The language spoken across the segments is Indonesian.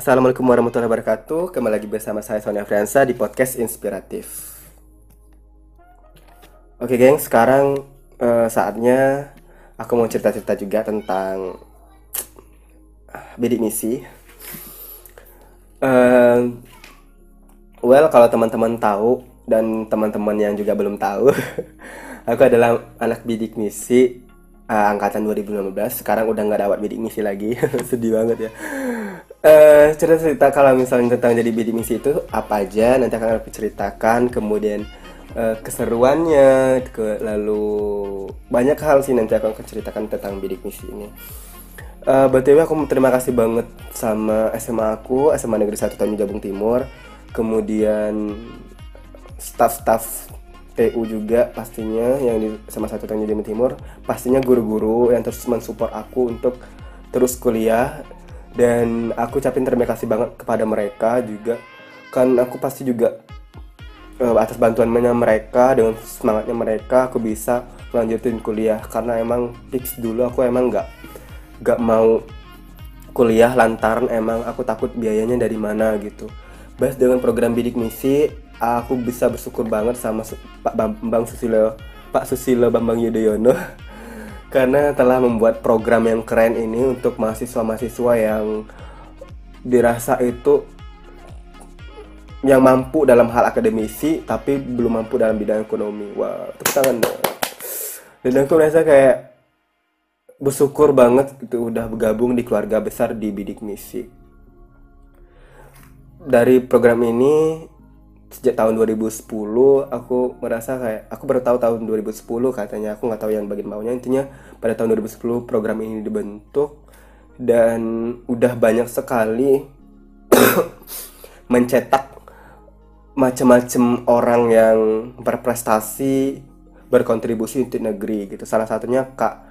Assalamualaikum warahmatullahi wabarakatuh. Kembali lagi bersama saya Sonia Friansa di podcast Inspiratif. Oke, geng, sekarang uh, saatnya aku mau cerita-cerita juga tentang bidik misi. Uh, well, kalau teman-teman tahu dan teman-teman yang juga belum tahu, aku adalah anak bidik misi uh, angkatan 2015 sekarang udah nggak dapat bidik misi lagi sedih banget ya uh, cerita-cerita kalau misalnya tentang jadi bidik misi itu apa aja? Nanti akan aku ceritakan kemudian uh, keseruannya ke lalu banyak hal sih nanti akan aku ceritakan tentang bidik misi ini. Uh, btw aku terima kasih banget sama SMA aku SMA Negeri 1 Tanjung Jabung Timur. Kemudian staff-staff TU juga pastinya yang di sama satu Tanjung Jabung Timur. Pastinya guru-guru yang terus mensupport aku untuk terus kuliah dan aku ucapin terima kasih banget kepada mereka juga. Kan aku pasti juga uh, atas bantuannya mereka dengan semangatnya mereka aku bisa lanjutin kuliah. Karena emang fix dulu aku emang nggak nggak mau kuliah lantaran emang aku takut biayanya dari mana gitu. Bahas dengan program bidik misi aku bisa bersyukur banget sama Pak Bambang Susilo Pak Susilo Bambang Yudhoyono karena telah membuat program yang keren ini untuk mahasiswa-mahasiswa yang dirasa itu yang mampu dalam hal akademisi tapi belum mampu dalam bidang ekonomi. Wah, tepuk tangan dong. Dan aku merasa kayak bersyukur banget itu udah bergabung di keluarga besar di bidik misi. Dari program ini sejak tahun 2010 aku merasa kayak aku baru tahu tahun 2010 katanya. Aku nggak tahu yang bagian maunya intinya pada tahun 2010 program ini dibentuk dan udah banyak sekali mencetak macam-macam orang yang berprestasi berkontribusi untuk negeri gitu. Salah satunya kak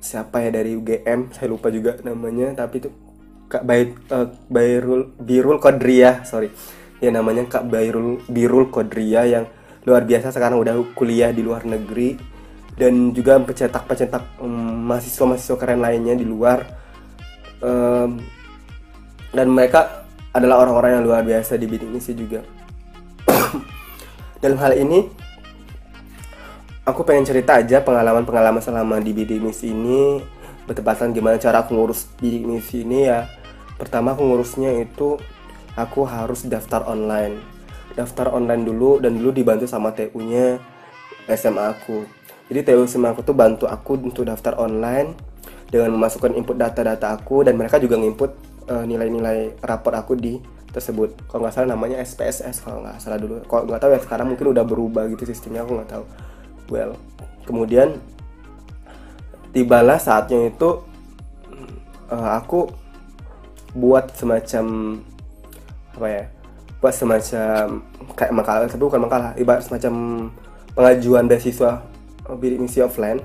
siapa ya dari UGM saya lupa juga namanya tapi itu kak uh, Bairul Birul Kodriah sorry ya namanya Kak Birul Birul Kodria yang luar biasa sekarang udah kuliah di luar negeri. Dan juga pencetak-pencetak um, mahasiswa-mahasiswa keren lainnya di luar. Um, dan mereka adalah orang-orang yang luar biasa di bidang ini juga. Dalam hal ini aku pengen cerita aja pengalaman-pengalaman selama di bidik misi ini bertepatan gimana cara aku ngurus bidik misi ini ya. Pertama aku ngurusnya itu aku harus daftar online. Daftar online dulu dan dulu dibantu sama TU-nya SMA aku. Jadi TU SMA aku tuh bantu aku untuk daftar online dengan memasukkan input data-data aku dan mereka juga nginput uh, nilai-nilai rapor aku di tersebut. Kalau nggak salah namanya SPSS kalau nggak salah dulu. Kalau nggak tahu ya sekarang mungkin udah berubah gitu sistemnya aku nggak tahu. Well kemudian tibalah saatnya itu uh, aku buat semacam apa ya buat semacam kayak makalah tapi bukan makalah ibarat semacam pengajuan beasiswa misi offline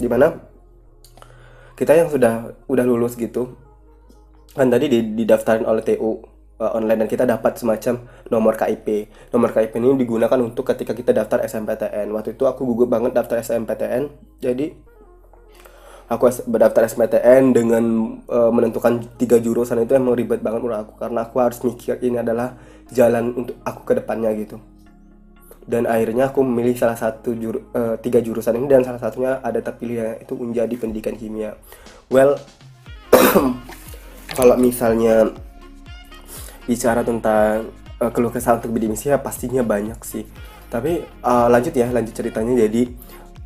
di mana kita yang sudah udah lulus gitu kan tadi didaftarin oleh TU eh, online dan kita dapat semacam nomor KIP. Nomor KIP ini digunakan untuk ketika kita daftar SMPTN. Waktu itu aku gugup banget daftar SMPTN. Jadi aku berdaftar SMPTN dengan uh, menentukan tiga jurusan itu emang ribet banget menurut aku. Karena aku harus mikir ini adalah jalan untuk aku ke depannya gitu. Dan akhirnya aku memilih salah satu jur, uh, tiga jurusan ini dan salah satunya ada terpilih itu menjadi pendidikan kimia. Well kalau misalnya bicara tentang uh, keluh kesah untuk bidik misi ya pastinya banyak sih. Tapi uh, lanjut ya lanjut ceritanya. Jadi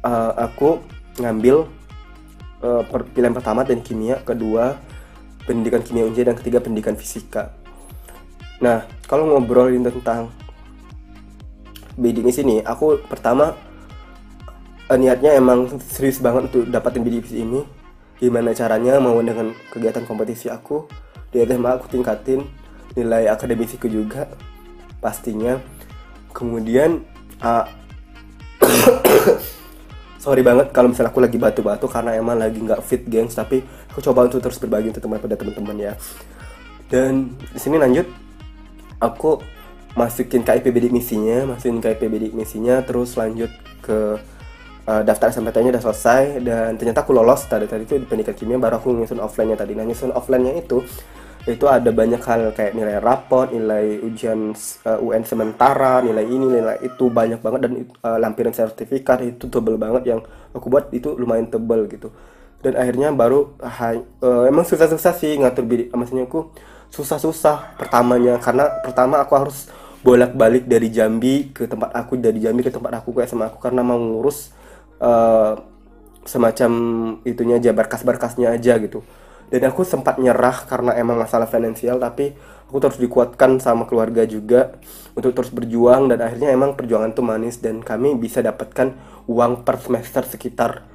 uh, aku ngambil uh, pilihan pertama dan kimia, kedua pendidikan kimia unj dan ketiga pendidikan fisika. Nah, kalau ngobrolin tentang bidik misi ini, aku pertama uh, niatnya emang serius banget untuk dapatin misi ini. Gimana caranya mau dengan kegiatan kompetisi aku di SMA aku tingkatin nilai akademisiku juga pastinya. Kemudian uh, sorry banget kalau misalnya aku lagi batu-batu karena emang lagi nggak fit gengs. Tapi aku coba untuk terus berbagi untuk teman pada teman-teman ya. Dan di sini lanjut. Aku masukin KIP bidik misinya masukin KIP bidik misinya terus lanjut ke uh, daftar SMPTN nya udah selesai. Dan ternyata aku lolos. Tadi tadi itu di pendidikan kimia baru aku nyusun offline nya tadi. Nah nyusun offline nya itu itu ada banyak hal kayak nilai rapot, nilai ujian uh, UN sementara, nilai ini, nilai itu banyak banget. Dan uh, lampiran sertifikat itu tebel banget yang aku buat itu lumayan tebel gitu. Dan akhirnya baru uh, emang susah-susah sih ngatur bidik, maksudnya aku susah-susah pertamanya. Karena pertama aku harus bolak-balik dari Jambi ke tempat aku dari Jambi ke tempat aku kayak sama aku. Karena mau ngurus uh, semacam itunya aja berkas-berkasnya aja gitu dan aku sempat nyerah karena emang masalah finansial tapi aku terus dikuatkan sama keluarga juga untuk terus berjuang. Dan akhirnya emang perjuangan tuh manis dan kami bisa dapatkan uang per semester sekitar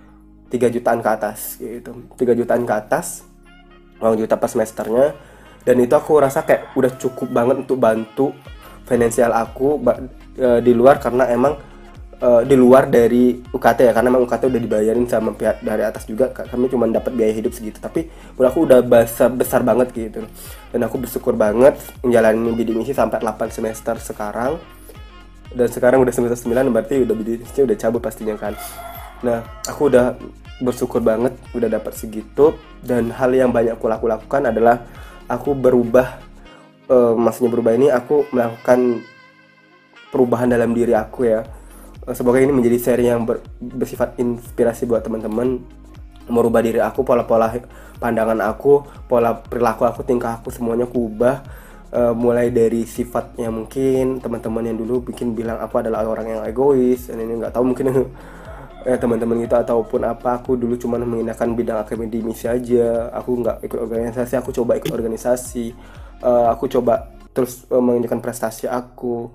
3 jutaan ke atas gitu. 3 jutaan ke atas uang juta per semesternya. Dan itu aku rasa kayak udah cukup banget untuk bantu finansial aku e, di luar karena emang uh, di luar dari UKT ya karena memang UKT udah dibayarin sama pihak dari atas juga kami cuma dapat biaya hidup segitu. Tapi menurut aku udah besar besar banget gitu. Dan aku bersyukur banget menjalani bidik misi sampai 8 semester sekarang. Dan sekarang udah semester 9 berarti udah bidik misi udah cabut pastinya kan. Nah aku udah bersyukur banget udah dapat segitu. Dan hal yang banyak aku lakukan adalah aku berubah uh, maksudnya berubah ini aku melakukan perubahan dalam diri aku ya semoga ini menjadi seri yang ber, bersifat inspirasi buat teman-teman merubah diri aku pola-pola pandangan aku pola perilaku aku tingkah aku semuanya aku ubah uh, mulai dari sifatnya mungkin teman-teman yang dulu bikin bilang aku adalah orang yang egois dan ini nggak tahu mungkin eh, teman-teman kita ataupun apa. Aku dulu cuma menggunakan bidang akademisi aja. Aku nggak ikut organisasi aku coba ikut organisasi. Uh, aku coba terus uh, prestasi aku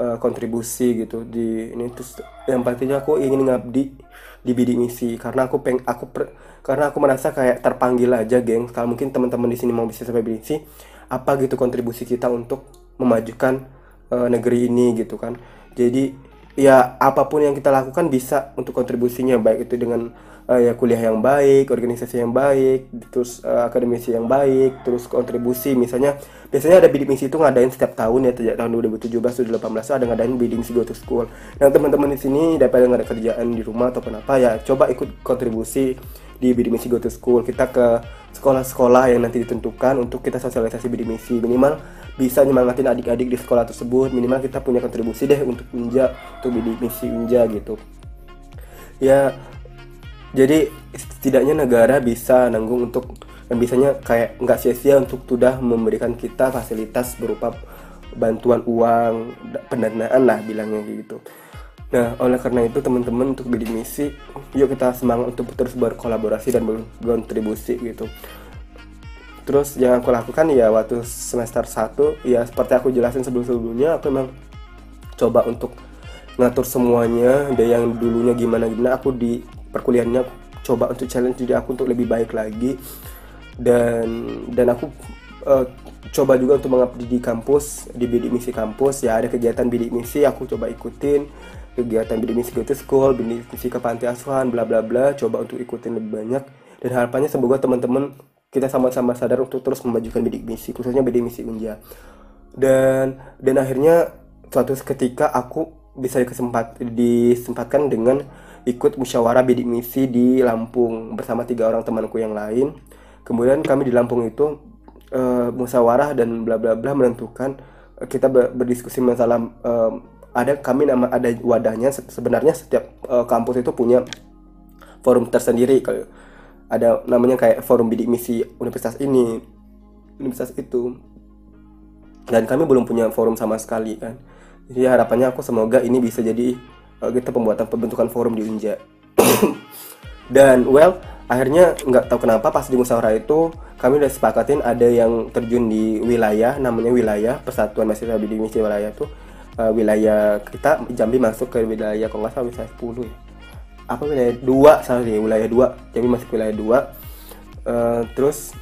uh, kontribusi gitu di ini. Terus yang pastinya aku ingin ngabdi di bidik misi karena aku peng aku per, karena aku merasa kayak terpanggil aja geng. Kalau mungkin teman-teman di sini mau bisa sampai bidik misi apa gitu kontribusi kita untuk memajukan uh, negeri ini gitu kan. Jadi ya apa pun yang kita lakukan bisa untuk kontribusinya baik itu dengan uh, ya kuliah yang baik, organisasi yang baik, terus uh, akademisi yang baik, terus kontribusi misalnya biasanya ada bidik misi itu ngadain setiap tahun ya sejak tahun 2017 2018 ada ngadain bidding misi go to school. Yang teman-teman di sini daripada nggak ada kerjaan di rumah atau kenapa ya coba ikut kontribusi di bidik misi go to school. Kita ke sekolah-sekolah yang nanti ditentukan untuk kita sosialisasi bidik misi minimal bisa nyemangatin adik-adik di sekolah tersebut minimal kita punya kontribusi deh untuk unja untuk bidik misi unja gitu ya jadi setidaknya negara bisa nanggung untuk dan bisanya kayak nggak sia-sia untuk sudah memberikan kita fasilitas berupa bantuan uang pendanaan lah bilangnya gitu. Nah oleh karena itu teman-teman untuk bidik misi yuk kita semangat untuk terus berkolaborasi dan berkontribusi gitu. Terus yang aku lakukan ya waktu semester 1 ya seperti aku jelasin sebelum-sebelumnya aku memang coba untuk ngatur semuanya ada yang dulunya gimana gimana aku di perkuliahannya coba untuk challenge diri aku untuk lebih baik lagi. Dan dan aku uh, coba juga untuk mengabdi di kampus di bidik misi kampus. Ya ada kegiatan bidik misi aku coba ikutin. Kegiatan bidik misi to school bidik misi ke panti asuhan bla bla bla. Coba untuk ikutin lebih banyak. Dan harapannya semoga teman-teman kita sama-sama sadar untuk terus memajukan bidik misi khususnya bidik misi unja. Dan dan akhirnya suatu ketika aku bisa disempat disempatkan dengan ikut musyawarah bidik misi di Lampung bersama tiga orang temanku yang lain. Kemudian kami di Lampung itu uh, musyawarah dan bla bla bla menentukan uh, kita berdiskusi masalah uh, ada kami nama ada wadahnya sebenarnya setiap uh, kampus itu punya forum tersendiri. Kalau ada namanya kayak forum bidik misi universitas ini universitas itu. Dan kami belum punya forum sama sekali kan. Jadi harapannya aku semoga ini bisa jadi kita pembuatan pembentukan forum di Unja. Dan well akhirnya nggak tahu kenapa pas di musyawarah itu kami udah sepakatin ada yang terjun di wilayah namanya wilayah Persatuan Mahasiswa Bidik Misi Wilayah tuh uh, wilayah kita Jambi masuk ke wilayah kalau nggak salah wilayah 10 ya? Apa wilayah dua salah ya wilayah dua. Jambi masuk wilayah dua. Uh, terus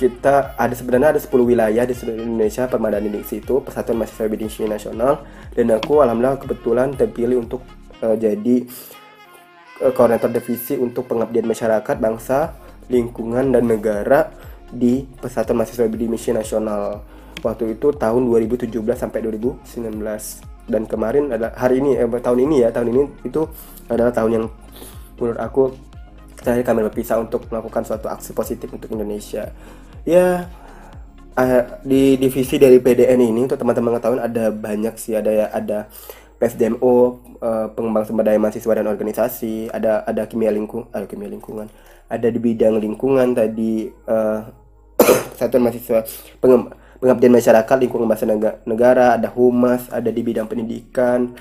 kita ada sebenarnya ada 10 wilayah di seluruh Indonesia permadani di situ Persatuan Mahasiswa Bidik Nasional dan aku alhamdulillah kebetulan terpilih untuk uh, jadi uh, koordinator divisi untuk pengabdian masyarakat bangsa lingkungan dan negara di Persatuan Mahasiswa Bidik Misi Nasional. Waktu itu tahun 2017 sampai 2019 dan kemarin adalah hari ini eh, tahun ini ya tahun ini itu adalah tahun yang menurut aku saya kami berpisah untuk melakukan suatu aksi positif untuk Indonesia ya uh, di divisi dari PDN ini untuk teman-teman ketahuan ada banyak sih. Ada ya ada PSDMO uh, eh, pengembang sumber daya mahasiswa dan organisasi ada ada kimia lingkung ada kimia lingkungan ada di bidang lingkungan tadi uh, satuan mahasiswa pengabdian masyarakat lingkungan bahasa negara ada humas ada di bidang pendidikan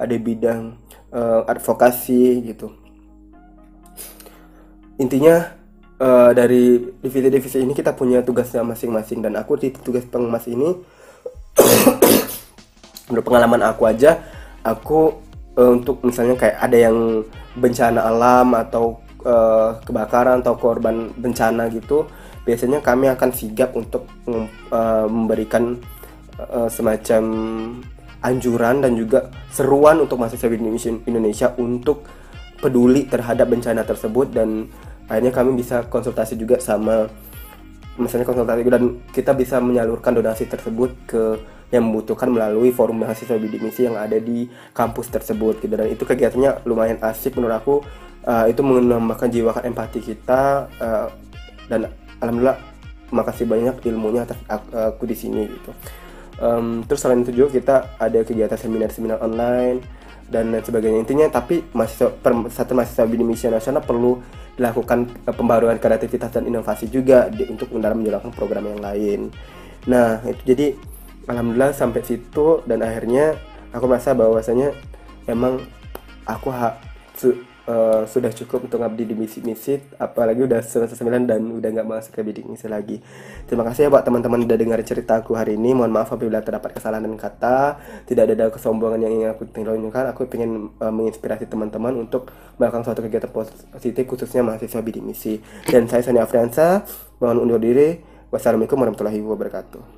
ada di bidang uh, advokasi gitu. Intinya uh, dari divisi-divisi ini kita punya tugasnya masing-masing. Dan aku di tugas pengemas ini menurut pengalaman aku aja aku uh, untuk misalnya kayak ada yang bencana alam atau uh, kebakaran atau korban bencana gitu biasanya kami akan sigap untuk uh, memberikan uh, semacam anjuran dan juga seruan untuk mahasiswa Indonesia untuk peduli terhadap bencana tersebut dan akhirnya kami bisa konsultasi juga sama misalnya konsultasi dan kita bisa menyalurkan donasi tersebut ke yang membutuhkan melalui forum mahasiswa bidik misi yang ada di kampus tersebut gitu. Dan itu kegiatannya lumayan asik menurut aku. Uh, itu menambahkan jiwa empati kita uh, dan alhamdulillah makasih banyak ilmunya atas aku, di sini gitu. Um, terus selain itu juga kita ada kegiatan seminar-seminar online dan lain sebagainya. Intinya tapi mahasiswa per, satu mahasiswa bidik misi nasional perlu dilakukan uh, pembaruan kreativitas dan inovasi juga di, untuk dalam menjalankan program yang lain. Nah itu jadi alhamdulillah sampai situ dan akhirnya aku merasa bahwasanya emang aku ha, su, uh, sudah cukup untuk ngabdi di misi-misi apalagi udah semester 9 dan udah nggak masuk ke bidik misi lagi. Terima kasih ya buat teman-teman udah dengar cerita aku hari ini. Mohon maaf apabila terdapat kesalahan dan kata. Tidak ada kesombongan yang ingin aku tunjukkan aku ingin uh, menginspirasi teman-teman untuk melakukan suatu kegiatan positif khususnya mahasiswa bidik misi dan saya Sani Afriansa mohon undur diri. Wassalamualaikum warahmatullahi wabarakatuh